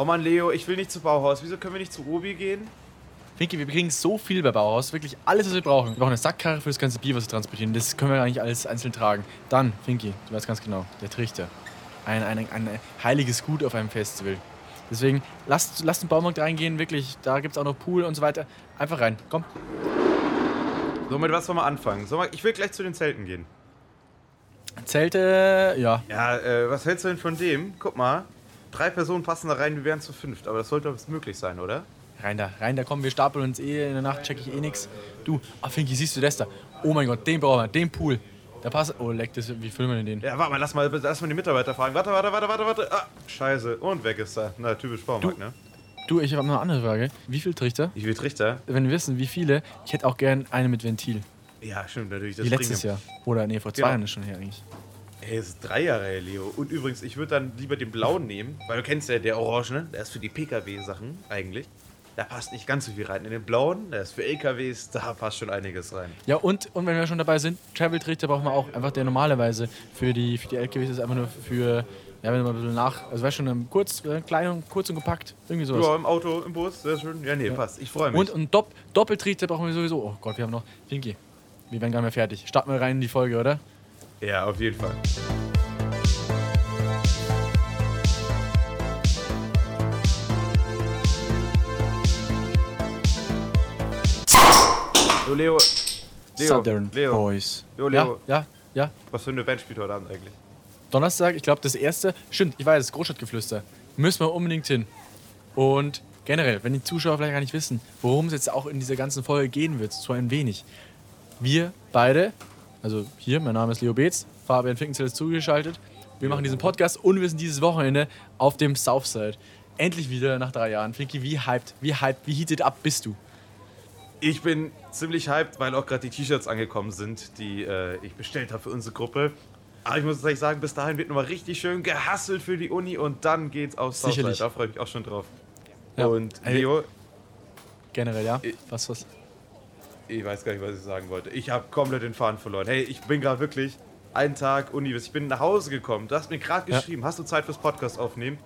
Oh Mann, Leo, ich will nicht zu Bauhaus. Wieso können wir nicht zu Obi gehen? Finki, wir kriegen so viel bei Bauhaus. Wirklich alles, was wir brauchen. Wir brauchen eine Sackkarre für das ganze Bier, was wir transportieren. Das können wir gar nicht alles einzeln tragen. Dann, Finki, du weißt ganz genau, der Trichter. Ein, ein, ein heiliges Gut auf einem Festival. Deswegen, lasst, lasst den Baumarkt reingehen, wirklich. Da gibt es auch noch Pool und so weiter. Einfach rein, komm. So, mit was wollen wir anfangen? So, ich will gleich zu den Zelten gehen. Zelte, ja. Ja, äh, was hältst du denn von dem? Guck mal, drei Personen passen da rein, wir wären zu fünft. Aber das sollte doch möglich sein, oder? Rein da, rein da, komm, wir stapeln uns eh. In der Nacht check ich eh nix. Du, ah, Finki, siehst du das da? Oh mein Gott, den brauchen wir, den Pool. Da passt. Oh, leck, das, wie füllen wir denn den? Ja, warte mal, lass mal, lass mal die Mitarbeiter fragen. Warte, warte, warte, warte, warte. Ah, scheiße. Und weg ist er. Na, typisch Baumarkt, du, ne? Du, ich habe noch eine andere Frage. Wie viele Trichter? Wie viele Trichter? Wenn wir wissen, wie viele, ich hätte auch gern eine mit Ventil. Ja, stimmt, natürlich. Das wie letztes Jahr. Oder nee, vor zwei genau. Jahren ist schon her eigentlich. Ey, es ist drei Jahre her, Leo. Und übrigens, ich würde dann lieber den blauen nehmen, weil du kennst ja der Orange, ne? Der ist für die PKW-Sachen eigentlich. Da passt nicht ganz so viel rein. In den blauen, der ist für LKWs, da passt schon einiges rein. Ja, und, und wenn wir schon dabei sind, Travel-Trichter brauchen wir auch einfach, der normalerweise für die, für die LKWs ist einfach nur für, ja, wenn man ein bisschen nach, also weißt schon, kurz, äh, klein und kurz und kompakt, irgendwie sowas. Ja, im Auto, im Bus, sehr schön. Ja, nee, ja. passt. Ich freue mich. Und, und Dopp Doppeltrichter brauchen wir sowieso. Oh Gott, wir haben noch, Finki, wir werden gar nicht mehr fertig. Starten wir rein in die Folge, oder? Ja, auf jeden Fall. So, Leo. Leo. Southern Leo. Boys. Jo, Leo. Ja, ja, ja. Was für eine Band spielt heute Abend eigentlich? Donnerstag, ich glaube, das erste. Stimmt, ich weiß, Großstadtgeflüster. Müssen wir unbedingt hin. Und generell, wenn die Zuschauer vielleicht gar nicht wissen, worum es jetzt auch in dieser ganzen Folge gehen wird, so ein wenig. Wir beide, also hier, mein Name ist Leo Beetz, Fabian Finkenzell ist zugeschaltet. Wir machen diesen Podcast und wir sind dieses Wochenende auf dem Southside. Endlich wieder nach drei Jahren. Finky, wie hyped, wie hyped, wie heated up bist du? Ich bin ziemlich hyped, weil auch gerade die T-Shirts angekommen sind, die äh, ich bestellt habe für unsere Gruppe. Aber ich muss tatsächlich sagen, bis dahin wird nochmal richtig schön gehasselt für die Uni und dann geht's aufs Southside. Da freue ich mich auch schon drauf. Ja. Und Leo. Generell, ja? was, was? Ich weiß gar nicht, was ich sagen wollte. Ich habe komplett den Faden verloren. Hey, ich bin gerade wirklich einen Tag Uni. Ich bin nach Hause gekommen. Du hast mir gerade geschrieben, ja. hast du Zeit fürs Podcast aufnehmen?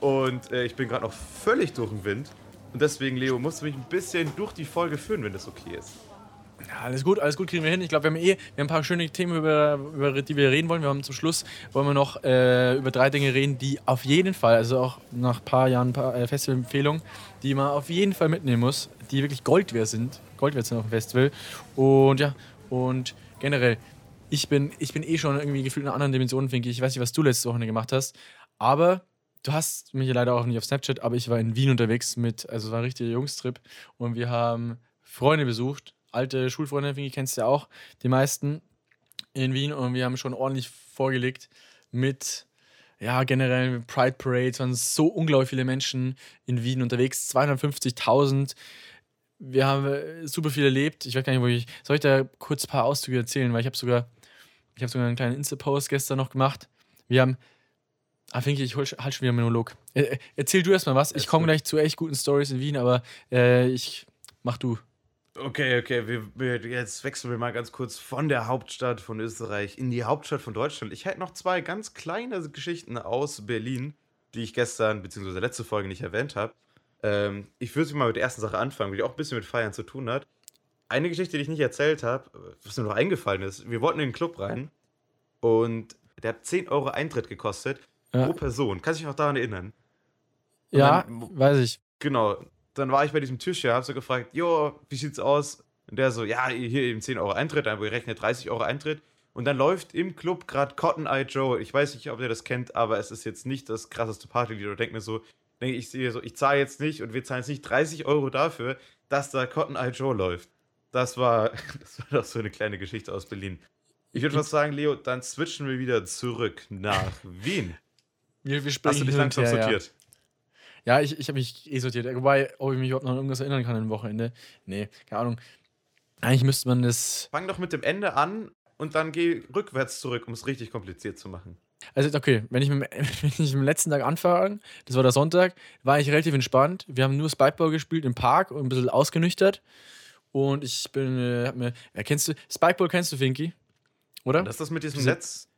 Und äh, ich bin gerade noch völlig durch den Wind. Und deswegen, Leo, musst du mich ein bisschen durch die Folge führen, wenn das okay ist. Ja, alles gut, alles gut kriegen wir hin. Ich glaube, wir haben eh wir haben ein paar schöne Themen, über, über die wir reden wollen. Wir haben zum Schluss wollen wir noch äh, über drei Dinge reden, die auf jeden Fall, also auch nach ein paar Jahren ein paar äh, Festivalempfehlungen, die man auf jeden Fall mitnehmen muss, die wirklich Gold wert sind, Gold wert sind auf dem Festival. Und ja, und generell, ich bin, ich bin eh schon irgendwie gefühlt in einer anderen Dimension, finde ich. Ich weiß nicht, was du letzte Woche gemacht hast, aber du hast mich leider auch nicht auf Snapchat, aber ich war in Wien unterwegs mit, also es war ein richtiger Jungstrip und wir haben Freunde besucht, alte Schulfreunde, wie kennst du ja auch, die meisten in Wien und wir haben schon ordentlich vorgelegt mit ja, generell Pride Parades, waren so unglaublich viele Menschen in Wien unterwegs, 250.000. Wir haben super viel erlebt. Ich weiß gar nicht, wo ich. Soll ich da kurz ein paar Auszüge erzählen? Weil ich habe sogar, ich habe sogar einen kleinen Insta-Post gestern noch gemacht. Wir haben Ah, Finki, ich halte schon wieder einen Monolog. Äh, erzähl du erstmal was. Ich komme gleich zu echt guten Stories in Wien, aber äh, ich mach du. Okay, okay, wir, wir, jetzt wechseln wir mal ganz kurz von der Hauptstadt von Österreich in die Hauptstadt von Deutschland. Ich hätte noch zwei ganz kleine Geschichten aus Berlin, die ich gestern bzw. letzte Folge nicht erwähnt habe. Ähm, ich würde mal mit der ersten Sache anfangen, die auch ein bisschen mit Feiern zu tun hat. Eine Geschichte, die ich nicht erzählt habe, was mir noch eingefallen ist, wir wollten in den Club rein und der hat 10 Euro Eintritt gekostet ja. pro Person. Kannst du dich noch daran erinnern? Und ja, dann, weiß ich. Genau. Dann war ich bei diesem Tisch hier, hab so gefragt, jo, wie sieht's aus? Und der so, ja, hier eben 10 Euro Eintritt, dann gerechnet 30 Euro Eintritt. Und dann läuft im Club gerade Cotton Eye Joe. Ich weiß nicht, ob ihr das kennt, aber es ist jetzt nicht das krasseste Partylied. Und denke mir so, denke ich sehe so, ich zahle jetzt nicht und wir zahlen jetzt nicht 30 Euro dafür, dass da Cotton Eye Joe läuft. Das war, das war doch so eine kleine Geschichte aus Berlin. Ich würde fast sagen, Leo, dann switchen wir wieder zurück nach Wien. Wir, wir Hast du dich langsam sortiert? Ja, ja ich, ich habe mich eh sortiert. Wobei, ob ich mich überhaupt noch an irgendwas erinnern kann am Wochenende. Nee, keine Ahnung. Eigentlich müsste man das. Fang doch mit dem Ende an und dann geh rückwärts zurück, um es richtig kompliziert zu machen. Also, okay, wenn ich, mit, wenn ich am letzten Tag anfange, das war der Sonntag, war ich relativ entspannt. Wir haben nur Spikeball gespielt im Park und ein bisschen ausgenüchtert. Und ich bin, äh, hab mir, ja, kennst du, Spikeball kennst du, Finky? Oder? Und das ist das mit diesem Netz?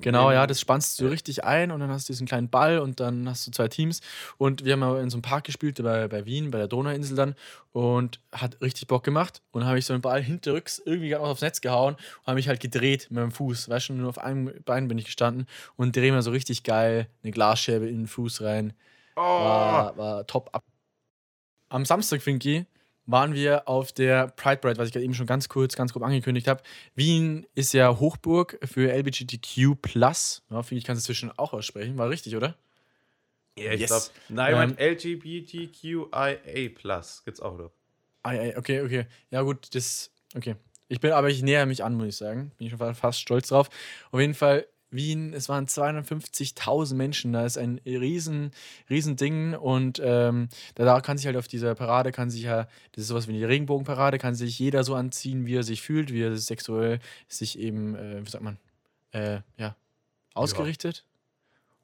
Genau, ja, das spannst du richtig ein und dann hast du diesen kleinen Ball und dann hast du zwei Teams. Und wir haben aber in so einem Park gespielt, bei, bei Wien, bei der Donauinsel dann und hat richtig Bock gemacht. Und dann habe ich so einen Ball hinterrücks irgendwie gerade aufs Netz gehauen und habe mich halt gedreht mit dem Fuß. Weißt du, nur auf einem Bein bin ich gestanden und drehe mir so richtig geil eine Glasscherbe in den Fuß rein. Oh. War, war top ab. Am Samstag, Finky, waren wir auf der Pride Parade, was ich gerade eben schon ganz kurz, ganz grob angekündigt habe. Wien ist ja Hochburg für LGBTQ+. Ja, finde ich, kannst du zwischen auch aussprechen. War richtig, oder? Ja, ich Yes. glaub, nein, Ähm, LGBTQIA+, gibt's auch noch. Okay, okay. Ja, gut, das. Okay. Ich bin, aber ich näher mich an, muss ich sagen. Bin ich schon fast stolz drauf. Auf jeden Fall, Wien, es waren 250.000 Menschen. Da ist ein riesen, riesen Ding. Und ähm, da, kann sich halt auf dieser Parade, kann sich ja, das ist sowas wie die Regenbogenparade, kann sich jeder so anziehen, wie er sich fühlt, wie er sexuell sich eben, äh, wie sagt man, äh, ja, ausgerichtet.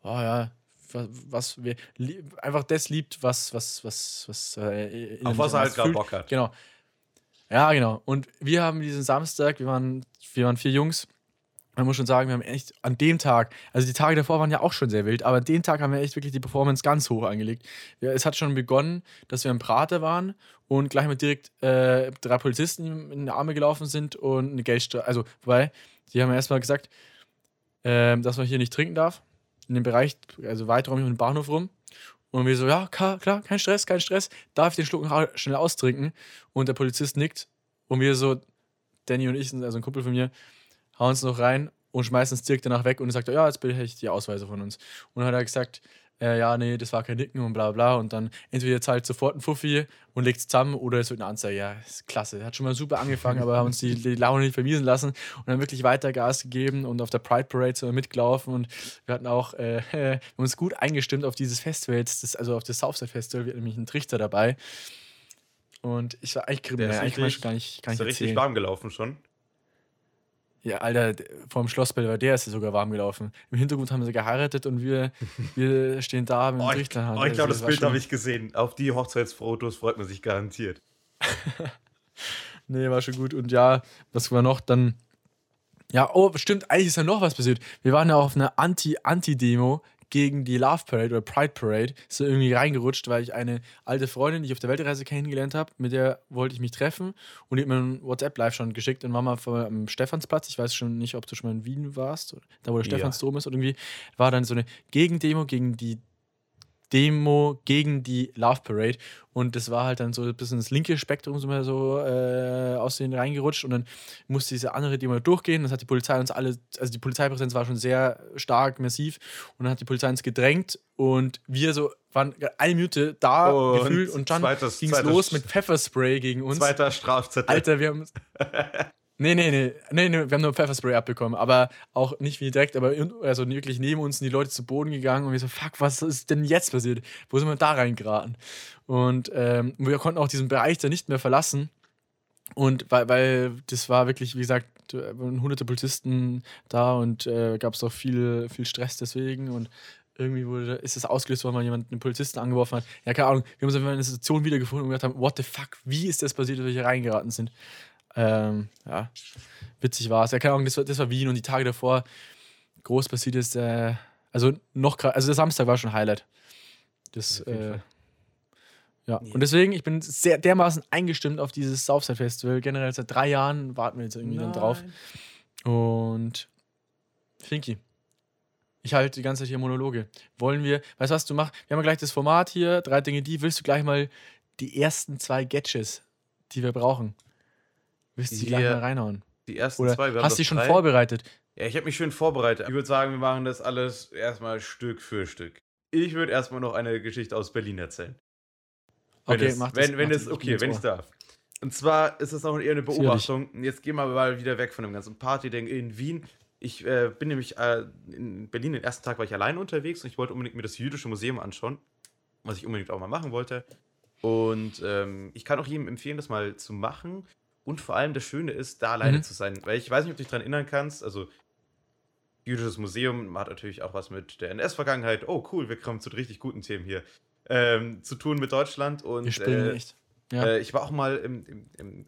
Oh ja, was, was wir, einfach das liebt, was, was, was, was, äh, Auf was er halt gerade. Bock hat. Genau. Ja, genau. Und wir haben diesen Samstag, wir waren, wir waren vier Jungs. Man muss schon sagen, wir haben echt an dem Tag, also die Tage davor waren ja auch schon sehr wild, aber an dem Tag haben wir echt wirklich die Performance ganz hoch angelegt. Es hat schon begonnen, dass wir im Prater waren und gleich mal direkt äh, drei Polizisten in die Arme gelaufen sind und eine Geldstrafe. Also, wobei, die haben erstmal gesagt, ähm, dass man hier nicht trinken darf. In dem Bereich, also weiträumig um den Bahnhof rum. Und wir so, ja, klar, klar, kein Stress, kein Stress. Darf ich den Schluck noch schnell austrinken? Und der Polizist nickt. Und wir so, Danny und ich, sind also ein Kumpel von mir, hauen uns noch rein und schmeißen es direkt danach weg und er sagt, ja, jetzt bitte ich die Ausweise von uns. Und dann hat er gesagt, äh, ja, nee, das war kein Nicken und bla bla. Und dann entweder zahlt sofort ein Fuffi und legt es zusammen oder es wird eine Anzeige. Ja, ist klasse. Hat schon mal super angefangen, aber haben uns die, die Laune nicht vermiesen lassen und dann wirklich weiter Gas gegeben und auf der Pride Parade sind wir mitgelaufen und wir hatten auch äh, wir haben uns gut eingestimmt auf dieses Festival, jetzt, das, also auf das Southside Festival, wir hatten nämlich einen Trichter dabei. Und ich war eigentlich ja, eigentlich kann richtig- ich gar nicht, Ist ich ja richtig warm gelaufen schon. Ja, Alter, Schlossbell war der ist ja sogar warm gelaufen. Im Hintergrund haben sie geheiratet und wir, wir stehen da mit dem Oh, ich, Trichter. oh, ich glaube, das war Bild habe ich gesehen. Auf die Hochzeitsfotos freut man sich garantiert. Nee, war schon gut. Und ja, was war noch? Dann. Ja, oh, stimmt, eigentlich ist ja noch was passiert. Wir waren ja auf einer Anti-Anti-Demo gegen die Love Parade oder Pride Parade. Ist so irgendwie reingerutscht, weil ich eine alte Freundin, die ich auf der Weltreise kennengelernt habe, mit der wollte ich mich treffen und die hat mir einen WhatsApp-Live schon geschickt und war mal am Stephansplatz. Ich weiß schon nicht, ob du schon mal in Wien warst, da wo der Ja. Stephansdom ist oder irgendwie. War dann so eine Gegendemo gegen die Demo gegen die Love Parade. Und das war halt dann so ein bisschen das linke Spektrum so mal so äh, aus den reingerutscht. Und dann musste diese andere Demo durchgehen. Das hat die Polizei uns alle, also die Polizeipräsenz war schon sehr stark, massiv. Und dann hat die Polizei uns gedrängt. Und wir so waren eine Minute da Und gefühlt. Und dann ging es los mit Pfefferspray gegen uns. Zweiter Strafzettel. Alter, wir haben. Nee, nee, nee, nee, nee, wir haben nur Pfefferspray abbekommen, aber auch nicht wie direkt, aber also wirklich neben uns sind die Leute zu Boden gegangen und wir so, fuck, was ist denn jetzt passiert? Wo sind wir da reingeraten? Und ähm, wir konnten auch diesen Bereich da nicht mehr verlassen. Und weil, weil das war wirklich, wie gesagt, hunderte Polizisten da und äh, gab es auch viel, viel Stress deswegen und irgendwie wurde, ist es ausgelöst worden, weil jemand einen Polizisten angeworfen hat. Ja, keine Ahnung. Wir haben uns einfach in einer Situation wiedergefunden und gedacht haben, what the fuck, wie ist das passiert, dass wir hier reingeraten sind? Ähm, ja, witzig war es. Ja, keine Ahnung, das war, das war Wien und die Tage davor groß passiert ist, äh, also noch also der Samstag war schon Highlight. Das, jeden äh, ja. Und deswegen, ich bin sehr dermaßen eingestimmt auf dieses Southside Festival. Generell seit drei Jahren warten wir jetzt irgendwie dann drauf. Und Finky, ich halte die ganze Zeit hier Monologe. Wollen wir, weißt du was, du machst, wir haben ja gleich das Format hier, drei Dinge, die, willst du gleich mal die ersten zwei Gadgets, die wir brauchen, willst du die gleich mal reinhauen? Die ersten Oder zwei. hast du dich schon drei. vorbereitet? Ja, ich habe mich schön vorbereitet. Ich würde sagen, wir machen das alles erstmal Stück für Stück. Ich würde erstmal noch eine Geschichte aus Berlin erzählen. Wenn Okay, es, mach das. Wenn, wenn es, das, okay, wenn ich darf. Und zwar ist es auch eher eine. Beobachtung. Jetzt gehen wir mal wieder weg von dem ganzen Party-Ding in Wien. Ich äh, bin nämlich äh, in Berlin, den ersten Tag war ich allein unterwegs und ich wollte unbedingt mir das jüdische Museum anschauen, was ich unbedingt auch mal machen wollte. Und ähm, ich kann auch jedem empfehlen, das mal zu machen. Und vor allem das Schöne ist, da alleine Mhm. zu sein. Weil ich weiß nicht, ob du dich daran erinnern kannst. Also, jüdisches Museum hat natürlich auch was mit der NS-Vergangenheit. Oh, cool, wir kommen zu richtig guten Themen hier. Ähm, zu tun mit Deutschland. Und Wir springen äh, echt. Ja. äh, ich war auch mal im, im, im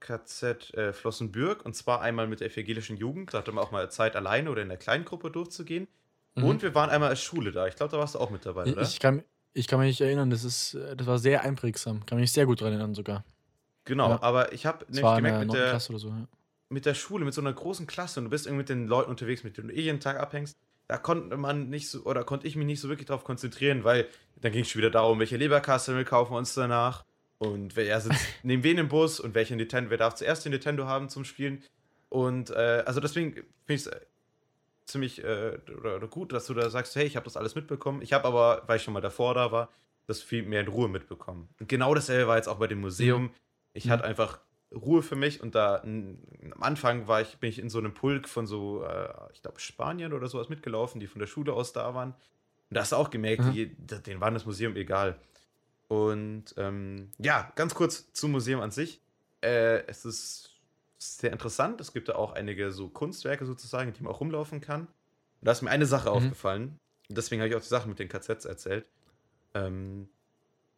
KZ äh, Flossenbürg und zwar einmal mit der evangelischen Jugend. Da hatte man auch mal Zeit alleine oder in der kleinen Gruppe durchzugehen. Mhm. Und wir waren einmal als Schule da. Ich glaube, da warst du auch mit dabei, oder? Ich kann, ich kann mich erinnern, das, ist, das war sehr einprägsam. Kann mich sehr gut daran erinnern sogar. Genau, ja. aber ich habe nämlich gemerkt, mit der, so, ja. mit der Schule, mit so einer großen Klasse und du bist irgendwie mit den Leuten unterwegs, mit denen du eh jeden Tag abhängst, da konnte man nicht so, oder konnte ich mich nicht so wirklich darauf konzentrieren, weil dann ging es schon wieder darum, welche Leberkasse wir kaufen uns danach und wer sitzt neben wen im Bus und welche Nintendo, wer darf zuerst den Nintendo haben zum Spielen. Und äh, also deswegen finde ich es äh, ziemlich äh, oder, oder, gut, dass du da sagst, hey, ich habe das alles mitbekommen. Ich habe aber, weil ich schon mal davor da war, das viel mehr in Ruhe mitbekommen. Und genau dasselbe war jetzt auch bei dem Museum. Mhm. Ich mhm. hatte einfach Ruhe für mich und da am Anfang war ich, bin ich in so einem Pulk von so, äh, ich glaube, Spaniern oder sowas mitgelaufen, die von der Schule aus da waren. Und da hast du auch gemerkt, mhm. die, denen war das Museum egal. Und ähm, ja, ganz kurz zum Museum an sich. Äh, es ist sehr interessant. Es gibt da auch einige so Kunstwerke sozusagen, die man auch rumlaufen kann. Und da ist mir eine Sache mhm. aufgefallen. Deswegen habe ich auch die Sache mit den KZs erzählt. Ähm,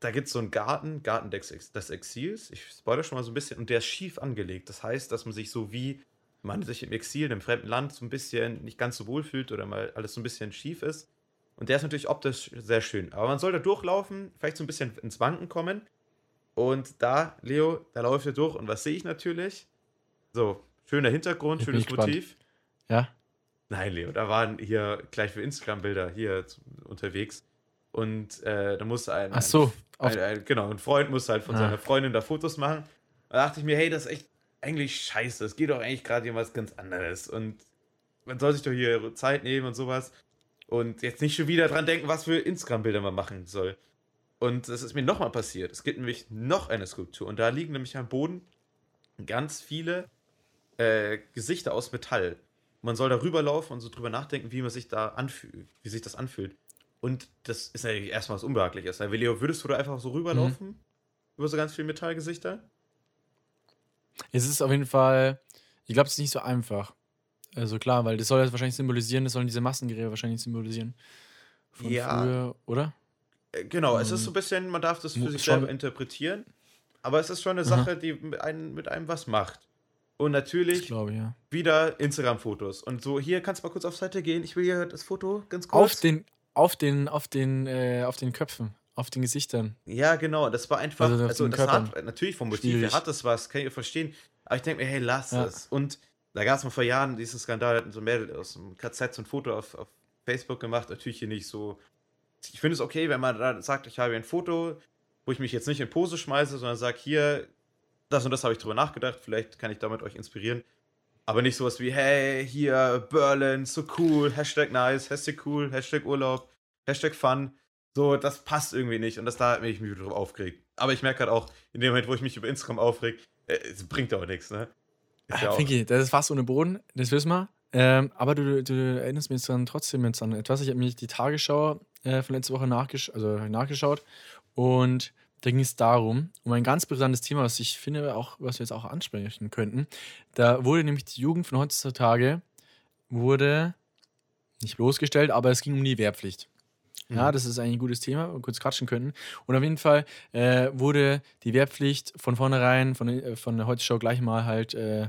da gibt es so einen Garten, Garten des, des Exils. Ich spoilere schon mal so ein bisschen. Und der ist schief angelegt. Das heißt, dass man sich so wie man sich im Exil, im fremden Land, so ein bisschen nicht ganz so wohl fühlt oder mal alles so ein bisschen schief ist. Und der ist natürlich optisch sehr schön. Aber man soll da durchlaufen, vielleicht so ein bisschen ins Wanken kommen. Und da, Leo, da läuft er durch. Und was sehe ich natürlich? So, schöner Hintergrund, ich schönes Motiv. Ja. Nein, Leo, da waren hier gleich für Instagram-Bilder hier unterwegs. Und äh, da musste ein, Ach so, ein, ein, genau, ein Freund musste halt von ah. seiner Freundin da Fotos machen. Da dachte ich mir, hey, das ist echt eigentlich scheiße. Es geht doch eigentlich gerade um was ganz anderes. Und man soll sich doch hier Zeit nehmen und sowas. Und jetzt nicht schon wieder dran denken, was für Instagram-Bilder man machen soll. Und das ist mir nochmal passiert. Es gibt nämlich noch eine Skulptur. Und da liegen nämlich am Boden ganz viele äh, Gesichter aus Metall. Man soll da rüberlaufen und so drüber nachdenken, wie man sich da anfühlt, wie sich das anfühlt. Und das ist natürlich erstmal was Unbehagliches. Leo, würdest du da einfach so rüberlaufen? Mhm. Über so ganz viele Metallgesichter? Es ist auf jeden Fall, ich glaube, es ist nicht so einfach. Also klar, weil das soll das wahrscheinlich symbolisieren, das sollen diese Massengräber wahrscheinlich symbolisieren. Von ja. früher, oder? Äh, genau, es ist so ein bisschen, man darf das für sich selber interpretieren, aber es ist schon eine Sache, Aha. die mit einem, mit einem was macht. Und natürlich glaube, ja. wieder Instagram-Fotos. Und so, hier kannst du mal kurz auf Seite gehen. Ich will hier das Foto ganz kurz. Auf den, auf den, auf den, äh, auf den Köpfen, auf den Gesichtern. Ja, genau. Das war einfach, also, also das hat natürlich vom Motiv her hat das was, kann ich verstehen. Aber ich denke mir, hey, lass ja. es. Und da gab es mal vor Jahren diesen Skandal, hatten so ein Mädel aus dem KZ so ein Foto auf, auf Facebook gemacht, natürlich hier nicht so. Ich finde es okay, wenn man da sagt, ich habe ein Foto, wo ich mich jetzt nicht in Pose schmeiße, sondern sage, hier, das und das habe ich drüber nachgedacht, vielleicht kann ich damit euch inspirieren. Aber nicht sowas wie, hey, hier, Berlin, so cool, Hashtag nice, Hashtag cool, Hashtag Urlaub, Hashtag fun. So, das passt irgendwie nicht und das da hat mich wieder drüber aufgeregt. Aber ich merke halt auch, in dem Moment, wo ich mich über Instagram aufreg, äh, es bringt auch nichts, ne? Ja Finki, das ist fast ohne Boden, das wissen wir. Ähm, aber du, du, erinnerst mich dann trotzdem jetzt an etwas. Ich habe mir die Tagesschau äh, von letzter Woche nachgesch also nachgeschaut und da ging es darum, um ein ganz brisantes Thema, was ich finde, auch, was wir jetzt auch ansprechen könnten. Da wurde nämlich die Jugend von heutzutage wurde nicht bloßgestellt, aber es ging um die Wehrpflicht. Ja, mhm. das ist eigentlich ein gutes Thema, wo wir kurz quatschen könnten. Und auf jeden Fall äh, wurde die Wehrpflicht von vornherein von, äh, von der Heute-Show gleich mal halt äh,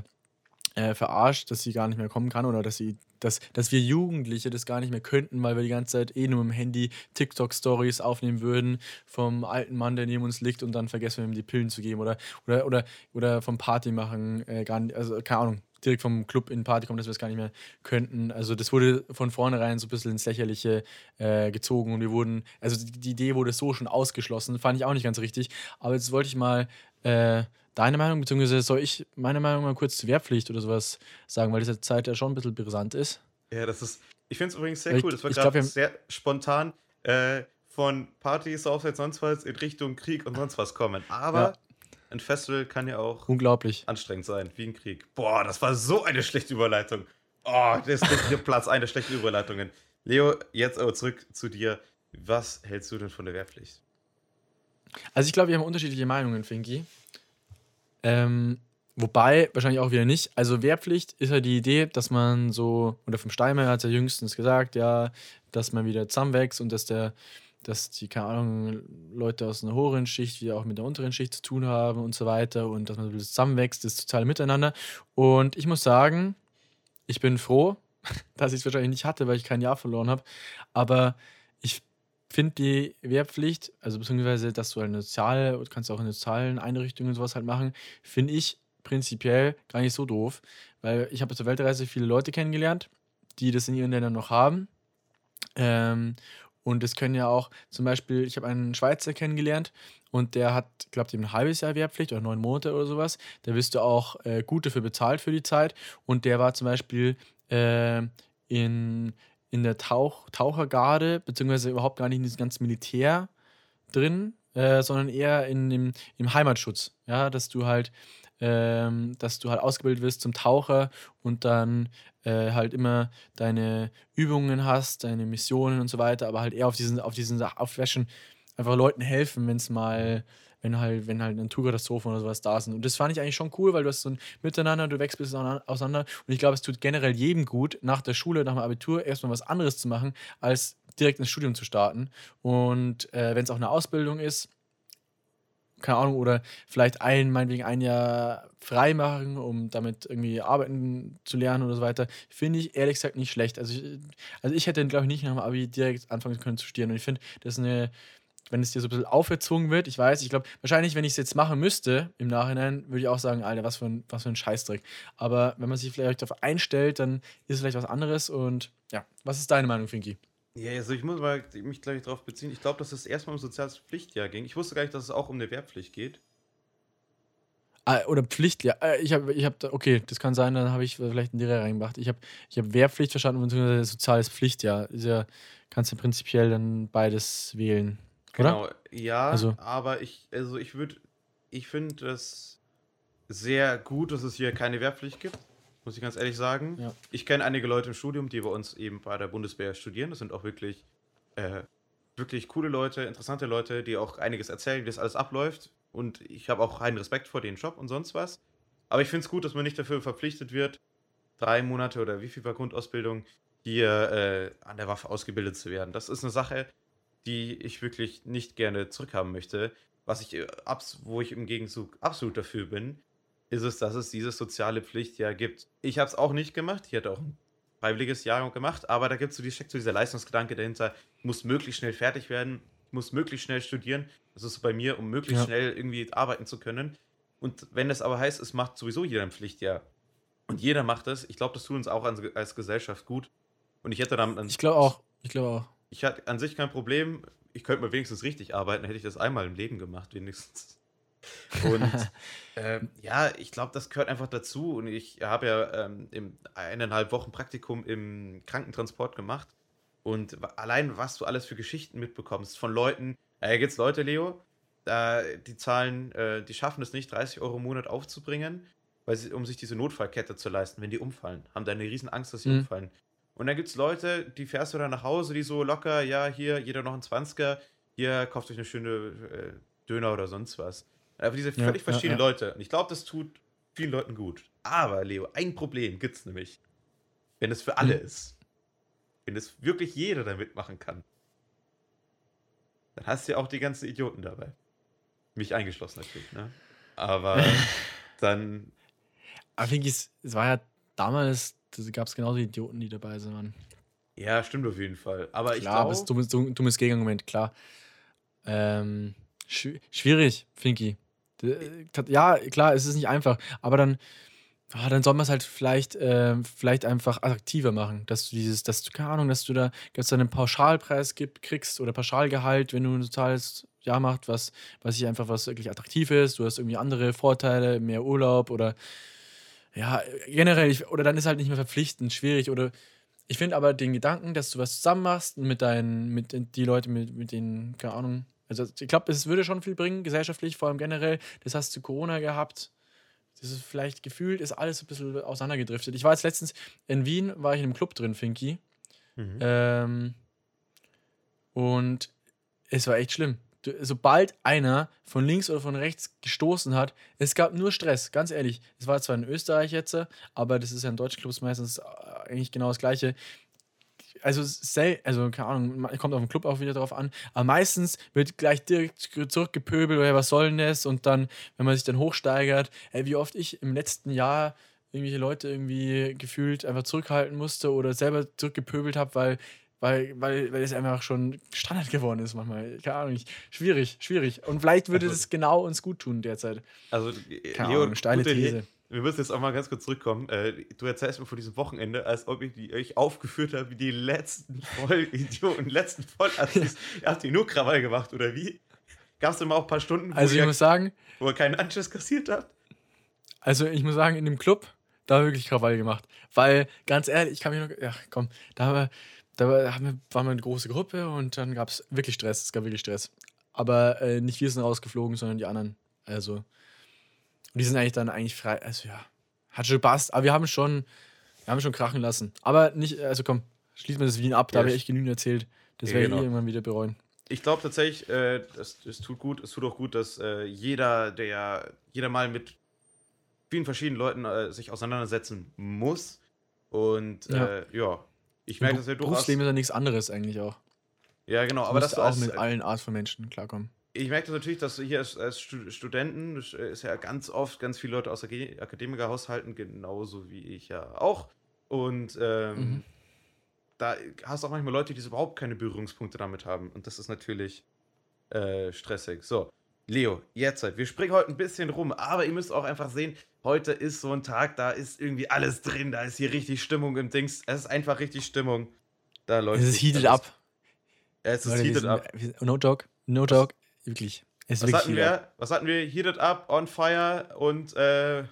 äh, verarscht, dass sie gar nicht mehr kommen kann oder dass sie, dass, dass wir Jugendliche das gar nicht mehr könnten, weil wir die ganze Zeit eh nur im Handy TikTok-Stories aufnehmen würden vom alten Mann, der neben uns liegt und dann vergessen wir ihm die Pillen zu geben oder, oder, oder, oder vom Party machen, äh, gar nicht, also keine Ahnung, direkt vom Club in Party kommen, dass wir es gar nicht mehr könnten. Also das wurde von vornherein so ein bisschen ins Lächerliche äh, gezogen und wir wurden, also die, die, Idee wurde so schon ausgeschlossen, fand ich auch nicht ganz richtig. Aber jetzt wollte ich mal äh, deine Meinung, beziehungsweise soll ich meine Meinung mal kurz zur Wehrpflicht oder sowas sagen, weil diese Zeit ja schon ein bisschen brisant ist. Ja, das ist, ich finde es übrigens sehr cool, das war gerade sehr spontan äh, von Partys, Aufsatz, sonst was in Richtung Krieg und sonst was kommen. Aber ja ein Festival kann ja auch unglaublich anstrengend sein, wie ein Krieg. Boah, das war so eine schlechte Überleitung. Oh, das ist der Platz einer schlechten Überleitungen. Leo, jetzt aber zurück zu dir. Was hältst du denn von der Wehrpflicht? Also ich glaube, wir haben unterschiedliche Meinungen, Finki. Ähm, wobei, wahrscheinlich auch wieder nicht. Also Wehrpflicht ist ja die Idee, dass man so, oder vom Steinmeier hat es ja jüngstens gesagt, ja, dass man wieder zusammenwächst und dass der dass die, keine Ahnung, Leute aus einer höheren Schicht wie auch mit der unteren Schicht zu tun haben und so weiter und dass man zusammenwächst, das soziale Miteinander. Und ich muss sagen, ich bin froh, dass ich es wahrscheinlich nicht hatte, weil ich kein Jahr verloren habe. Aber finde die Wehrpflicht, also beziehungsweise, dass du eine soziale, kannst auch in sozialen Einrichtungen sowas halt machen, finde ich prinzipiell gar nicht so doof, weil ich habe zur Weltreise viele Leute kennengelernt, die das in ihren Ländern noch haben. Ähm, und es können ja auch zum Beispiel, ich habe einen Schweizer kennengelernt und der hat, glaube ich, ein halbes Jahr Wehrpflicht oder neun Monate oder sowas. Da wirst du auch äh, gut dafür bezahlt für die Zeit. Und der war zum Beispiel äh, in, in der Tauch, Tauchergarde, beziehungsweise überhaupt gar nicht in diesem ganzen Militär drin, äh, sondern eher in dem, im Heimatschutz. Ja, dass du halt, ähm, dass du halt ausgebildet wirst zum Taucher und dann äh, halt immer deine Übungen hast, deine Missionen und so weiter, aber halt eher auf diesen, auf diesen auf einfach Leuten helfen, wenn es mal wenn halt, wenn halt Naturkatastrophen oder sowas da sind. Und das fand ich eigentlich schon cool, weil du hast so ein Miteinander, du wächst bis auseinander. Und ich glaube, es tut generell jedem gut, nach der Schule, nach dem Abitur erstmal was anderes zu machen, als direkt ins Studium zu starten. Und äh, wenn es auch eine Ausbildung ist, keine Ahnung, oder vielleicht ein, meinetwegen ein Jahr frei machen, um damit irgendwie arbeiten zu lernen oder so weiter, finde ich ehrlich gesagt nicht schlecht. Also ich, also ich hätte, glaube ich, nicht nach dem Abi direkt anfangen können zu studieren. Und ich finde, das ist eine wenn es dir so ein bisschen aufgezwungen wird, ich weiß, ich glaube, wahrscheinlich, wenn ich es jetzt machen müsste im Nachhinein, würde ich auch sagen, Alter, was für ein, was für ein Scheißdreck. Aber wenn man sich vielleicht darauf einstellt, dann ist es vielleicht was anderes. Und ja, was ist deine Meinung, Finki? Ja, also ich muss mal mich gleich darauf beziehen. Ich glaube, dass es erstmal um soziales Pflichtjahr ging. Ich wusste gar nicht, dass es auch um eine Wehrpflicht geht. Ah, oder Pflicht, ja. Äh, ich habe, ich hab, okay, das kann sein, dann habe ich vielleicht einen Lehrer reingebracht. Ich habe ich hab Wehrpflicht verstanden, beziehungsweise soziales Pflichtjahr. Ist ja, kannst du prinzipiell dann beides wählen. Genau, oder? ja, also. aber ich, also ich würde, ich finde es sehr gut, dass es hier keine Wehrpflicht gibt, muss ich ganz ehrlich sagen. Ja. Ich kenne einige Leute im Studium, die bei uns eben bei der Bundeswehr studieren. Das sind auch wirklich, äh, wirklich coole Leute, interessante Leute, die auch einiges erzählen, wie das alles abläuft. Und ich habe auch einen Respekt vor den Job und sonst was. Aber ich finde es gut, dass man nicht dafür verpflichtet wird, drei Monate oder wie viel war Grundausbildung hier äh, an der Waffe ausgebildet zu werden. Das ist eine Sache, die ich wirklich nicht gerne zurückhaben möchte. Was ich, äh, wo ich im Gegenzug absolut dafür bin, ist es, dass es diese soziale Pflicht ja gibt. Ich habe es auch nicht gemacht. Ich hatte auch ein freiwilliges Jahr gemacht, aber da gibt es so die, steckt so dieser Leistungsgedanke dahinter, ich muss möglichst schnell fertig werden, ich muss möglichst schnell studieren. Das ist so bei mir, um möglichst ja. schnell irgendwie arbeiten zu können. Und wenn das aber heißt, es macht sowieso jeder ein Pflichtjahr und jeder macht das, ich glaube, das tut uns auch als, als Gesellschaft gut. Und ich hätte damit. Ich glaube auch. Ich glaube auch ich hatte an sich kein Problem. Ich könnte mal wenigstens richtig arbeiten, hätte ich das einmal im Leben gemacht, wenigstens. Und ähm, ja, ich glaube, das gehört einfach dazu. Und ich habe ja ähm, im eineinhalb Wochen Praktikum im Krankentransport gemacht. Und allein, was du alles für Geschichten mitbekommst von Leuten, äh, gibt es Leute, Leo, äh, die zahlen, äh, die schaffen es nicht, 30 Euro im Monat aufzubringen, weil sie, um sich diese Notfallkette zu leisten, wenn die umfallen. Haben da eine riesen Angst, dass sie mhm. umfallen. Und dann gibt es Leute, die fährst du dann nach Hause, die so locker, ja, hier, jeder noch ein 20er, hier, kauft euch eine schöne äh, Döner oder sonst was. Aber diese völlig ja, verschiedenen ja, ja. Leute. Und ich glaube, das tut vielen Leuten gut. Aber, Leo, ein Problem gibt es nämlich. Wenn es für alle hm. ist. Wenn es wirklich jeder da mitmachen kann. Dann hast du ja auch die ganzen Idioten dabei. Mich eingeschlossen natürlich, ne? Aber dann. Aber ich es war ja damals da gab es genauso Idioten, die dabei sind, Mann. Ja, stimmt auf jeden Fall. Aber klar, ich glaube. ist dummes, dummes Gegenargument, klar. Ähm, schw schwierig, Finky. Ja, klar, es ist nicht einfach. Aber dann, ah, dann soll man es halt vielleicht, äh, vielleicht einfach attraktiver machen. Dass du dieses, dass du, keine Ahnung, dass du da jetzt einen Pauschalpreis gibt, kriegst oder Pauschalgehalt, wenn du ein totales Jahr machst, was, was ich einfach was wirklich attraktiv ist. Du hast irgendwie andere Vorteile, mehr Urlaub oder ja, generell, ich, oder dann ist halt nicht mehr verpflichtend, schwierig. Oder ich finde aber den Gedanken, dass du was zusammen machst mit deinen, mit die Leute, mit, mit denen, keine Ahnung. Also ich glaube, es würde schon viel bringen, gesellschaftlich, vor allem generell. Das hast du Corona gehabt. Das ist vielleicht gefühlt, ist alles ein bisschen auseinandergedriftet. Ich war jetzt letztens in Wien, war ich in einem Club drin, Finky. Mhm. Ähm, und es war echt schlimm sobald einer von links oder von rechts gestoßen hat, es gab nur Stress, ganz ehrlich. Es war zwar in Österreich jetzt, aber das ist ja in deutschen Clubs meistens äh, eigentlich genau das Gleiche. also, also keine Ahnung, kommt auf den Club auch wieder drauf an, aber meistens wird gleich direkt zurückgepöbelt oder was soll denn das? Und dann, wenn man sich dann hochsteigert, ey, wie oft ich im letzten Jahr irgendwelche Leute irgendwie gefühlt einfach zurückhalten musste oder selber zurückgepöbelt habe, weil, weil, weil, weil es einfach schon Standard geworden ist manchmal. Keine Ahnung, schwierig, schwierig. Und vielleicht würde Also- das genau uns gut tun derzeit. Also, Keine Leo, Ahnung, steile gute Idee. These. Wir müssen jetzt auch mal ganz kurz zurückkommen. Äh, du erzählst mir vor diesem Wochenende, als ob ich die, euch aufgeführt habe, wie die letzten Vollidioten, letzten Vollassis. Ihr habt die nur Krawall gemacht, oder wie? Gab es immer auch ein paar Stunden, wo, Also ich ihr, muss sagen, wo ihr keinen Anschluss kassiert habt? Also ich muss sagen, in dem Club, da wirklich Krawall gemacht. Weil, ganz ehrlich, ich kann mich noch. Ja, komm, da, wir, da waren wir eine große Gruppe und dann gab es wirklich Stress. Es gab wirklich Stress. Aber äh, nicht wir sind rausgeflogen, sondern die anderen. Also. Und die sind eigentlich dann eigentlich frei. Also ja, hat schon gepasst. Aber wir haben schon, wir haben schon krachen lassen. Aber nicht, also komm, schließen wir das Wien ab, da Ja, habe ich ich- echt genügend erzählt. Das Ja, werde genau. ich eh irgendwann wieder bereuen. Ich glaube tatsächlich, äh, es, es tut gut, es tut auch gut, dass äh, jeder, der jeder mal mit vielen verschiedenen Leuten äh, sich auseinandersetzen muss. Und Ja. äh, ja, ich merke das ja durchaus. Berufsleben ist ja nichts anderes eigentlich auch. Ja, genau, Aber das auch als, mit allen Art von Menschen klarkommen. Ich merke das natürlich, dass hier als, als Stu- Studenten das ist ja ganz oft ganz viele Leute aus Akademikerhaushalten, genauso wie ich ja auch. Und ähm, Mhm. da hast du auch manchmal Leute, die so überhaupt keine Berührungspunkte damit haben. Und das ist natürlich äh, stressig. So, Leo, jetzt halt. Wir springen heute ein bisschen rum, aber ihr müsst auch einfach sehen, heute ist so ein Tag, da ist irgendwie alles drin, da ist hier richtig Stimmung im Dings. Es ist einfach richtig Stimmung. Da läuft Es ist heated up. Es ist Leute, heated sind- up. No joke, no joke, wirklich. Es ist Was hatten up. wir? Was hatten wir? Heated up, on fire und äh,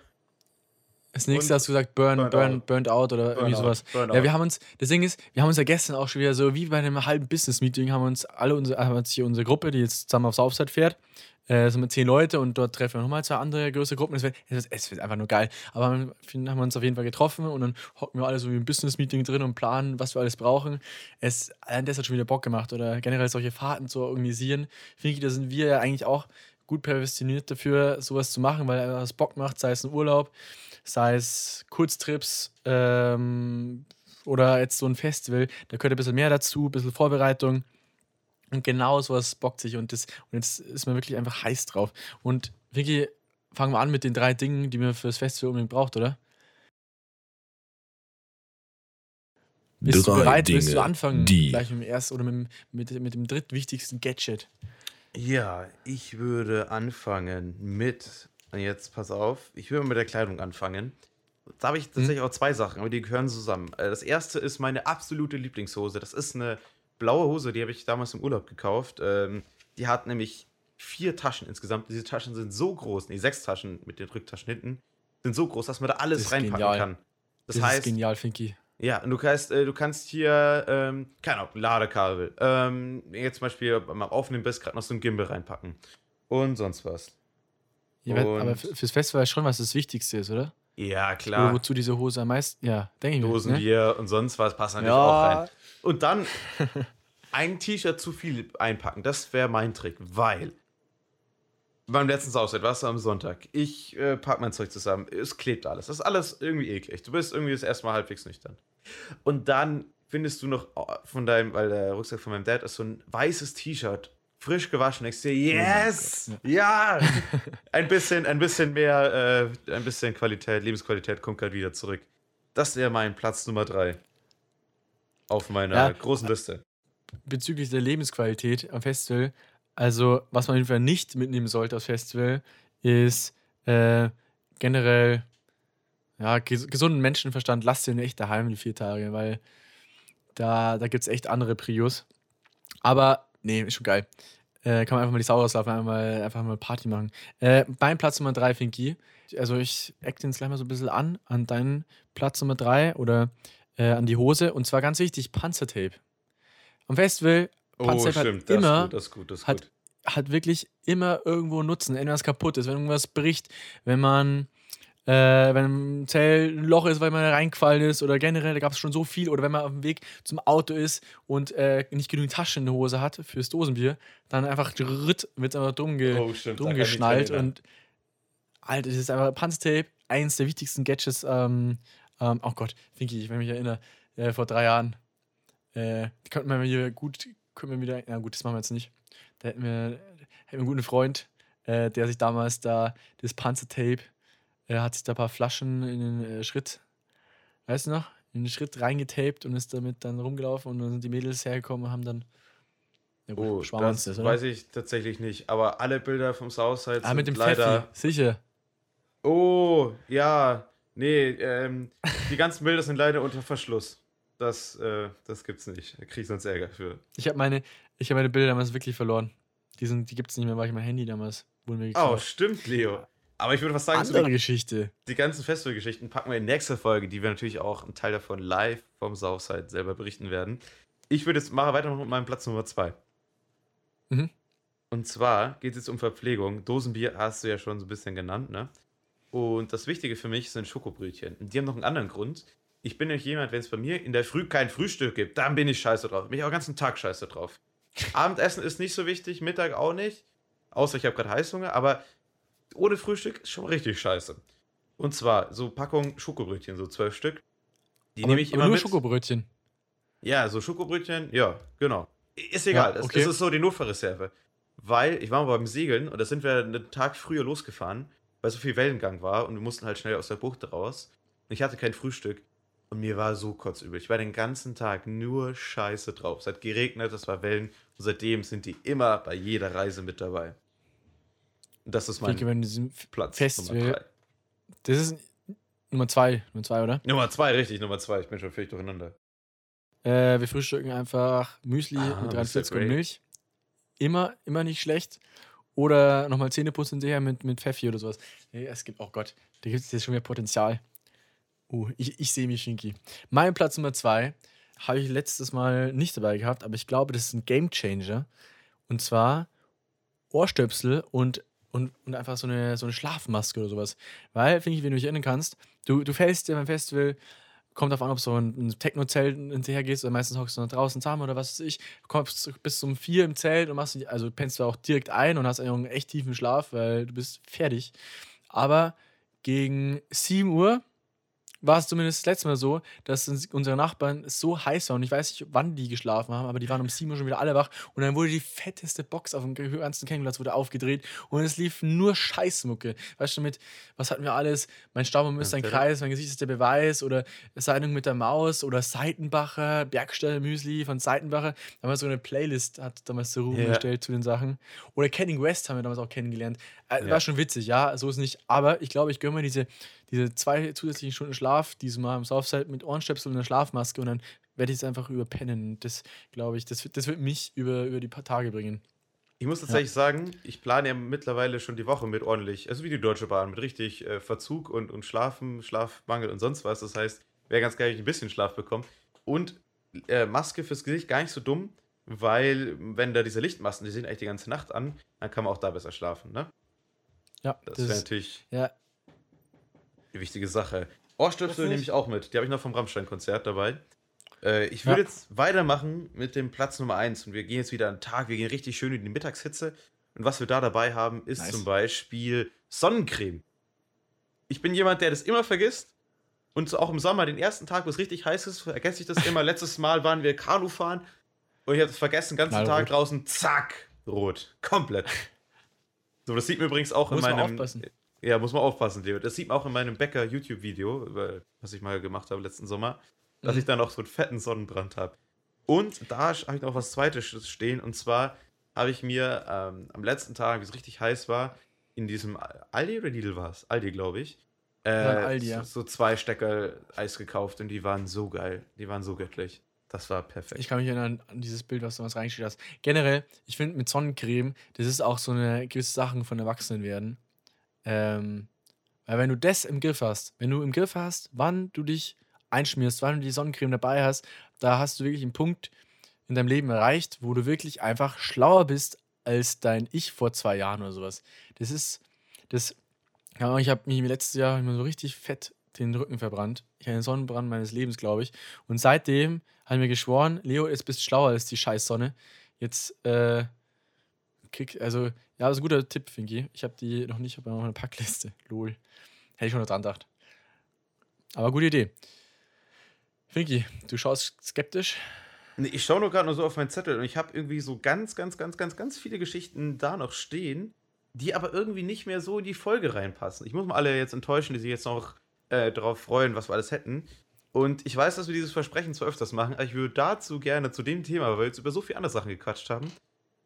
Das nächste und hast du gesagt, burn, burn, out. burnt out oder irgendwie Burnout, sowas. Ja, wir haben uns, das Ding ist, wir haben uns ja gestern auch schon wieder so wie bei einem halben Business-Meeting, haben uns alle unsere, haben uns hier unsere Gruppe, die jetzt zusammen aufs Southside fährt, äh, sind wir zehn Leute und dort treffen wir nochmal zwei andere größere Gruppen. Es wird, es wird, einfach nur geil. Aber haben haben wir uns auf jeden Fall getroffen und dann hocken wir alle so wie im Business-Meeting drin und planen, was wir alles brauchen. Es, allein das hat schon wieder Bock gemacht oder generell solche Fahrten zu organisieren. Finde ich, da sind wir ja eigentlich auch gut prädestiniert dafür, sowas zu machen, weil es Bock macht, sei es ein Urlaub, sei es Kurztrips ähm, oder jetzt so ein Festival, da gehört ein bisschen mehr dazu, ein bisschen Vorbereitung. Und genau sowas bockt sich und, das, und jetzt ist man wirklich einfach heiß drauf. Und Vicky, fangen wir an mit den drei Dingen, die man fürs Festival unbedingt braucht, oder? Bist du Drei bereit? Willst du Dinge, anfangen? die- Gleich mit dem ersten oder mit, mit, mit dem drittwichtigsten Gadget. ja, ich würde anfangen mit, und jetzt pass auf, ich würde mit der Kleidung anfangen. Da habe ich tatsächlich auch zwei Sachen, aber die gehören zusammen. Äh, Das erste ist meine absolute Lieblingshose. Das ist eine blaue Hose, die habe ich damals im Urlaub gekauft. Ähm, die hat nämlich vier Taschen insgesamt. Diese Taschen sind so groß, nee, sechs Taschen mit den Rücktaschen hinten, sind so groß, dass man da alles reinpacken genial. kann. Das, Das, heißt, ist genial, Finky. Ja, und du kannst, äh, du kannst hier, ähm, keine Ahnung, Ladekabel, ähm, jetzt zum Beispiel beim Aufnehmen bist, gerade noch so ein Gimbal reinpacken. Und sonst was. Ja, aber fürs Festival schon, was das Wichtigste ist, oder? Ja, Oder klar. wozu diese Hose am meisten. Ja, denke ich mir. Ne? Dosenbier und sonst was passen natürlich Ja. auch rein. Und dann ein T-Shirt zu viel einpacken, das wäre mein Trick, weil beim letzten Sauset warst du am Sonntag. Ich äh, pack mein Zeug zusammen. Es klebt alles. Das ist alles irgendwie eklig. Du bist irgendwie das erste Mal halbwegs nüchtern. Und dann findest du noch oh, von deinem, weil der Rucksack von meinem Dad ist so ein weißes T-Shirt, frisch gewaschen. Ich sehe, yes! ja! ein bisschen, ein bisschen mehr, äh, ein bisschen Qualität, Lebensqualität kommt gerade wieder zurück. Das wäre mein Platz Nummer drei. Auf meiner Ja. großen Liste. bezüglich der Lebensqualität am Festival, also was man auf jeden Fall nicht mitnehmen sollte aufs Festival, ist äh, generell ja, ges gesunden Menschenverstand. Lasst den echt daheim die vier Tage, weil da, da gibt es echt andere Prios. Aber nee, ist schon geil. Äh, kann man einfach mal die Sau auslaufen, einfach mal, einfach mal Party machen. Äh, mein Platz Nummer drei, Finky. Also ich eck den jetzt gleich mal so ein bisschen an, an deinen Platz Nummer drei oder äh, an die Hose. Und zwar ganz wichtig, Panzertape. Am Festival, Panzertape hat Oh, das immer, ist gut, das ist gut, das ist hat- gut. hat wirklich immer irgendwo Nutzen. Wenn was kaputt ist, wenn irgendwas bricht, wenn man, äh, wenn im Zell ein Loch ist, weil man reingefallen ist oder generell, da gab es schon so viel. Oder wenn man auf dem Weg zum Auto ist und äh, nicht genügend Taschen in der Hose hat fürs Dosenbier, dann einfach wird es einfach dumm, ge Oh, stimmt, dumm ich mich geschnallt. Und Alter, das ist einfach Panzertape, eins der wichtigsten Gadgets. Ähm, ähm, oh Gott, Finky, ich will mich erinnern, äh, vor drei Jahren. Äh, könnten wir hier gut, können wir wieder, na gut, das machen wir jetzt nicht. Da hätten wir, hätten wir einen guten Freund, äh, der sich damals da das Panzertape, er hat sich da ein paar Flaschen in den äh, Schritt, weißt du noch, in den Schritt reingetaped und ist damit dann rumgelaufen und dann sind die Mädels hergekommen und haben dann. Ja gut, oh, das, das weiß ich tatsächlich nicht, aber alle Bilder vom Southside ah, sind mit dem leider. Pfeffi, sicher. Oh, ja. Nee, ähm, die ganzen Bilder sind leider unter Verschluss. Das, äh, das gibt's nicht. Da krieg ich sonst Ärger für. Ich habe meine, hab meine Bilder damals wirklich verloren. Die, sind, die gibt's nicht mehr, weil ich mein Handy damals wohl mir Oh, stimmt, Leo. Aber ich würde was sagen, Andere so die, Geschichte. Die ganzen Festivalgeschichten packen wir in nächste Folge, die wir natürlich auch einen Teil davon live vom Southside selber berichten werden. Ich würde jetzt mache weiter mit meinem Platz Nummer zwei. Mhm. Und zwar geht es jetzt um Verpflegung. Dosenbier hast du ja schon so ein bisschen genannt, ne? Und das Wichtige für mich sind Schokobrötchen. Und die haben noch einen anderen Grund. Ich bin nämlich jemand, wenn es bei mir in der Früh kein Frühstück gibt, dann bin ich scheiße drauf. Bin ich auch den ganzen Tag scheiße drauf. Abendessen ist nicht so wichtig, Mittag auch nicht. Außer ich habe gerade Heißhunger, aber ohne Frühstück ist schon richtig scheiße. Und zwar so Packung Schokobrötchen, so zwölf Stück. Die nehme ich immer nur mit. Schokobrötchen. Ja, so Schokobrötchen, ja, genau. Ist egal, ja, okay. es ist so die Notfallreserve. Weil ich war mal beim Segeln und da sind wir einen Tag früher losgefahren weil so viel Wellengang war und wir mussten halt schnell aus der Bucht raus. Und ich hatte kein Frühstück und mir war so kotzübel. Ich war den ganzen Tag nur scheiße drauf. Es hat geregnet, es war Wellen und seitdem sind die immer bei jeder Reise mit dabei. Das ist mein Platz Festival, Nummer drei. Das ist Nummer zwei, Nummer zwei, oder? Nummer zwei, richtig, Nummer zwei. Ich bin schon völlig durcheinander. Äh, wir frühstücken einfach Müsli ah, mit 43 und Milch. Immer, immer nicht schlecht. Oder nochmal Zähneputzen hinterher mit, mit Pfeffi oder sowas. Nee, es gibt, oh Gott, da gibt es jetzt schon mehr Potenzial. Uh, ich, ich sehe mich, Schinky. Mein Platz Nummer zwei habe ich letztes Mal nicht dabei gehabt, aber ich glaube, das ist ein Game Changer. Und zwar Ohrstöpsel und, und, und einfach so eine, so eine Schlafmaske oder sowas. Weil, finde ich, wenn du dich erinnern kannst, du, du fällst dir beim Festival kommt auf an, ob so ein, ein Techno-Zelt hinterher gehst oder meistens hockst du noch draußen zusammen oder was weiß ich. Kommst bis um vier im Zelt und machst, also pennst du auch direkt ein und hast einen echt tiefen Schlaf, weil du bist fertig. Aber gegen 7 Uhr war es zumindest das letzte Mal so, dass unsere Nachbarn so heiß waren. Und ich weiß nicht, wann die geschlafen haben, aber die waren um 7 Uhr schon wieder alle wach. Und dann wurde die fetteste Box auf dem ganzen Campingplatz wurde aufgedreht und es lief nur Scheißmucke. Weißt du, mit, was hatten wir alles? Mein Staubbaum ist ein Kreis, mein Gesicht ist der Beweis oder Seitung mit der Maus oder Seitenbacher, Bergstelle-Müsli von Seitenbacher. Da haben wir so eine Playlist, hat damals zur Ruhe yeah. gestellt zu den Sachen. Oder Kenning West haben wir damals auch kennengelernt. Äh, ja. War schon witzig, ja, so ist nicht. Aber ich glaube, ich gönne mir diese diese zwei zusätzlichen Stunden Schlaf, diesmal im Southside mit Ohrenstöpsel und einer Schlafmaske und dann werde ich es einfach überpennen. Das glaube ich, das, das wird mich über, über die paar Tage bringen. Ich muss tatsächlich ja. sagen, ich plane ja mittlerweile schon die Woche mit ordentlich, also wie die Deutsche Bahn, mit richtig äh, Verzug und, und Schlafen, Schlafmangel und sonst was. Das heißt, wäre ganz geil, wenn ich ein bisschen Schlaf bekomme. Und äh, Maske fürs Gesicht gar nicht so dumm, weil wenn da diese Lichtmasten, die sehen eigentlich die ganze Nacht an, dann kann man auch da besser schlafen, ne? Ja, das, das wäre natürlich. Ja, eine wichtige Sache. Ohrstöpsel nehme ich auch mit. Die habe ich noch vom Rammstein-Konzert dabei. Äh, ich würde ja. jetzt weitermachen mit dem Platz Nummer 1 und wir gehen jetzt wieder einen Tag, wir gehen richtig schön in die Mittagshitze. Und was wir da dabei haben, ist nice. zum Beispiel Sonnencreme. Ich bin jemand, der das immer vergisst. Und auch im Sommer, den ersten Tag, wo es richtig heiß ist, vergesse ich das immer. Letztes Mal waren wir Kanu fahren und ich habe es vergessen, den ganzen Knallrot. Tag draußen, zack, rot. Komplett. So, das sieht man übrigens auch Muss in meinem. Ja, muss man aufpassen, Leo. Das sieht man auch in meinem Bäcker-YouTube-Video, was ich mal gemacht habe letzten Sommer, dass mhm. ich dann auch so einen fetten Sonnenbrand habe. Und da habe ich noch was Zweites stehen. Und zwar habe ich mir ähm, am letzten Tag, wie es richtig heiß war, in diesem Aldi oder Lidl war es? Aldi, glaube ich. Äh, Aldi, ja. so, so, zwei Stecker Eis gekauft und die waren so geil. Die waren so göttlich. Das war perfekt. Ich kann mich erinnern an dieses Bild, was du uns reingestellt hast. Generell, ich finde mit Sonnencreme, das ist auch so eine gewisse Sache von Erwachsenen werden. Ähm, weil wenn du das im Griff hast, wenn du im Griff hast, wann du dich einschmierst, wann du die Sonnencreme dabei hast, da hast du wirklich einen Punkt in deinem Leben erreicht, wo du wirklich einfach schlauer bist als dein Ich vor zwei Jahren oder sowas. Das ist, das, ich habe mich letztes Jahr immer so richtig fett den Rücken verbrannt. Ich hatte den Sonnenbrand meines Lebens, glaube ich. Und seitdem habe ich mir geschworen, Leo, jetzt bist schlauer als die scheiß Sonne. Jetzt, äh, krieg, also ja, das ist ein guter Tipp, Finki. Ich habe die noch nicht, noch eine Packliste. Lol. Hätte ich schon noch dran gedacht. Aber gute Idee. Finki, du schaust skeptisch. Nee, ich schaue nur gerade nur so auf meinen Zettel und ich habe irgendwie so ganz, ganz, ganz, ganz, ganz viele Geschichten da noch stehen, die aber irgendwie nicht mehr so in die Folge reinpassen. Ich muss mal alle jetzt enttäuschen, die sich jetzt noch äh, darauf freuen, was wir alles hätten. Und ich weiß, dass wir dieses Versprechen zwar öfters machen, aber ich würde dazu gerne zu dem Thema, weil wir jetzt über so viele andere Sachen gequatscht haben,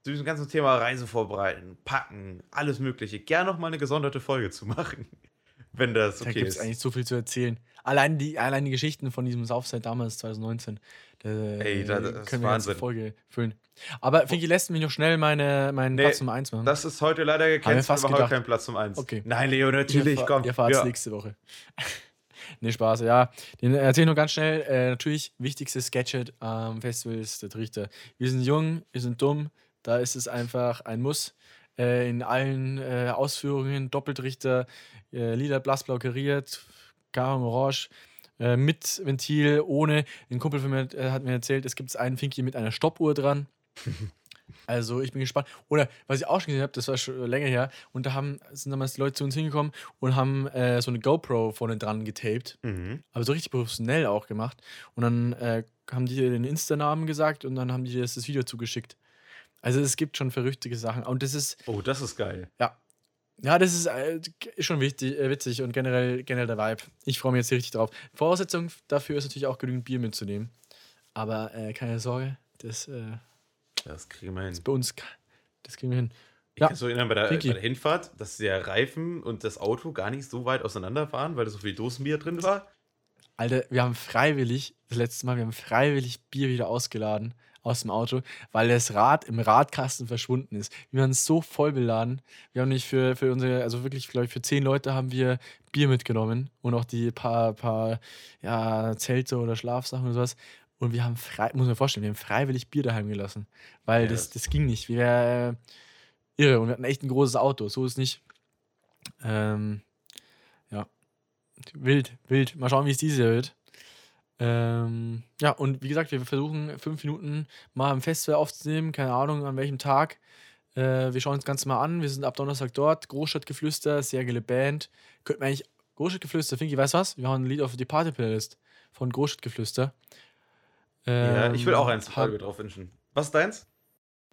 zu diesem ganzen Thema Reise vorbereiten, packen, alles Mögliche, gerne noch mal eine gesonderte Folge zu machen. Wenn das okay da gibt es ist. eigentlich so viel zu erzählen. Allein die, allein die Geschichten von diesem Southside damals, 2019, da Ey, da- das ist können wir eine. Folge füllen. Aber Finki lässt mich noch schnell meine, meinen Nee, Platz Nummer 1 machen. Das ist heute leider gecancelt, haben gedacht. keinen Platz zum Eins. Okay. Nein, Leo, natürlich, komm. Ihr fahrt ja. nächste Woche. nee, Spaß, ja. Den erzähl ich nur ganz schnell. Äh, natürlich, wichtigstes Gadget am Festival ist der Trichter. Wir sind jung, wir sind dumm, da ist es einfach ein Muss. Äh, in allen äh, Ausführungen, Doppeltrichter, äh, lila, blassblau kariert, Garung orange, äh, mit Ventil, ohne. Ein Kumpel von mir äh, hat mir erzählt, es gibt einen Finky mit einer Stoppuhr dran. Also ich bin gespannt. Oder was ich auch schon gesehen habe, das war schon länger her, und da haben, sind damals die Leute zu uns hingekommen und haben äh, so eine GoPro vorne dran getaped. Mhm. Aber so richtig professionell auch gemacht. Und dann äh, haben die dir den Insta-Namen gesagt und dann haben die dir das, das Video zugeschickt. Also es gibt schon verrückte Sachen. Und das ist, Oh, das ist geil. ja. Ja, das ist äh, schon wichtig, äh, witzig und generell, generell der Vibe. Ich freue mich jetzt hier richtig drauf. Voraussetzung dafür ist natürlich auch genügend Bier mitzunehmen. Aber äh, keine Sorge, das äh, Das kriegen wir hin. ist bei uns, das kriegen wir hin. Ich Ja. kann mich so erinnern, bei der, bei der Hinfahrt, dass der Reifen und das Auto gar nicht so weit auseinander waren, weil da so viel Dosenbier drin war. Alter, wir haben freiwillig, das letzte Mal, wir haben freiwillig Bier wieder ausgeladen aus dem Auto, weil das Rad im Radkasten verschwunden ist. Wir waren so voll beladen. Wir haben nicht für, für unsere, also wirklich, glaube ich, für zehn Leute haben wir Bier mitgenommen und auch die paar, paar ja, Zelte oder Schlafsachen oder sowas. Und wir haben frei, muss man vorstellen, wir haben freiwillig Bier daheim gelassen. Weil Ja, das, das- das ging nicht. Wir äh, irre und wir hatten echt ein großes Auto. So ist nicht. Ähm, ja. Wild, wild. Mal schauen, wie es dieses Jahr wird. Ähm, ja, und wie gesagt, wir versuchen fünf Minuten mal im Festival aufzunehmen, keine Ahnung an welchem Tag. Äh, wir schauen uns das Ganze mal an. Wir sind ab Donnerstag dort. Großstadtgeflüster, sehr geile Band. Könnten wir eigentlich. Großstadtgeflüster, Finki, weißt du was? Wir haben ein Lied auf die Party-Playlist von Großstadtgeflüster. Ja, ich will auch eins Ähm, Folge drauf wünschen. Was ist deins?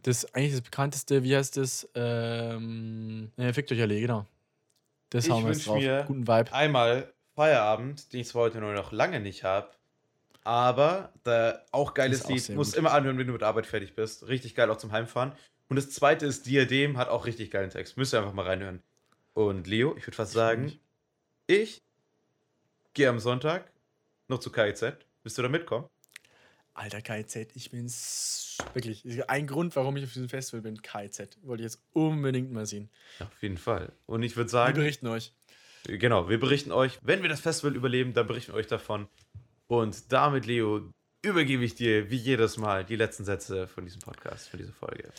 Das eigentlich das bekannteste, wie heißt das? Ähm, äh, Fickt euch alle, genau. Das Ich haben wir jetzt drauf. mir- Guten Vibe. Einmal Feierabend, den ich zwar heute nur noch lange nicht habe, aber da auch geiles Ist auch Lied. Musst gut. immer anhören, wenn du mit Arbeit fertig bist. Richtig geil auch zum Heimfahren. Und das zweite ist Diadem, hat auch richtig geilen Text. Müsst ihr einfach mal reinhören. Und Leo, ich würde fast sagen, nicht. ich gehe am Sonntag noch zu KIZ. Willst du da mitkommen? Alter, KIZ, ich bin's. Wirklich. Ein Grund, warum ich auf diesem Festival bin, KIZ. Wollte ich jetzt unbedingt mal sehen. Auf jeden Fall. Und ich würde Wir sagen, berichten euch. Genau, wir berichten euch, wenn wir das Festival überleben, dann berichten wir euch davon. Und damit, Leo, übergebe ich dir wie jedes Mal die letzten Sätze von diesem Podcast, von dieser Folge.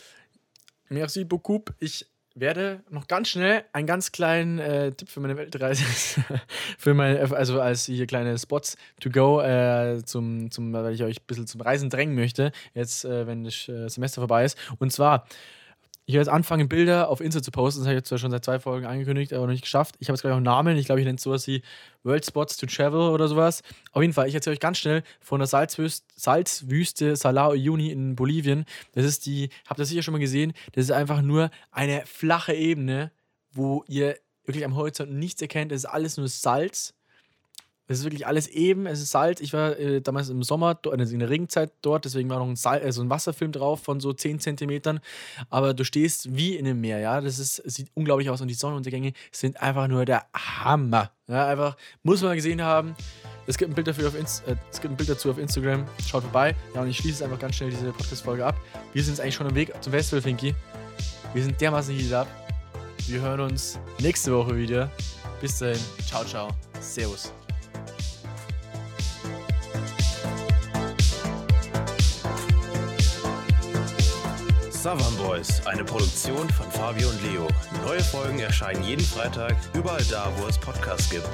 Merci beaucoup. Ich werde noch ganz schnell einen ganz kleinen äh, Tipp für meine Weltreise, für meine, also als hier kleine Spots to go, äh, zum, zum, weil ich euch ein bisschen zum Reisen drängen möchte, jetzt, äh, wenn das äh, Semester vorbei ist. Und zwar, ich werde jetzt anfangen, Bilder auf Insta zu posten. Das habe ich jetzt zwar schon seit zwei Folgen angekündigt, aber noch nicht geschafft. Ich habe jetzt gleich auch einen Namen. Ich glaube, ich nenne es sowas wie World Spots to Travel oder sowas. Auf jeden Fall, ich erzähle euch ganz schnell von der Salzwüste, Salzwüste Salar Uyuni in Bolivien. Das ist die, habt ihr sicher schon mal gesehen, das ist einfach nur eine flache Ebene, wo ihr wirklich am Horizont nichts erkennt. Es ist alles nur Salz. Es ist wirklich alles eben, es ist Salz. Ich war äh, damals im Sommer, also in der Regenzeit dort, deswegen war noch ein, Sal äh, so ein Wasserfilm drauf von so 10 Zentimetern. Aber du stehst wie in einem Meer, ja. Das ist, sieht unglaublich aus und die Sonnenuntergänge sind einfach nur der Hammer. Ja, einfach, muss man gesehen haben. Es gibt ein Bild dafür auf äh, es gibt ein Bild dazu auf Instagram. Schaut vorbei. Ja, und ich schließe jetzt einfach ganz schnell diese Podcast-Folge ab. Wir sind jetzt eigentlich schon am Weg zum Festival, Finky. Wir sind dermaßen heated up. Wir hören uns nächste Woche wieder. Bis dahin. Ciao, ciao. Servus. Savan Boys, eine Produktion von Fabio und Leo. Neue Folgen erscheinen jeden Freitag, überall da, wo es Podcasts gibt.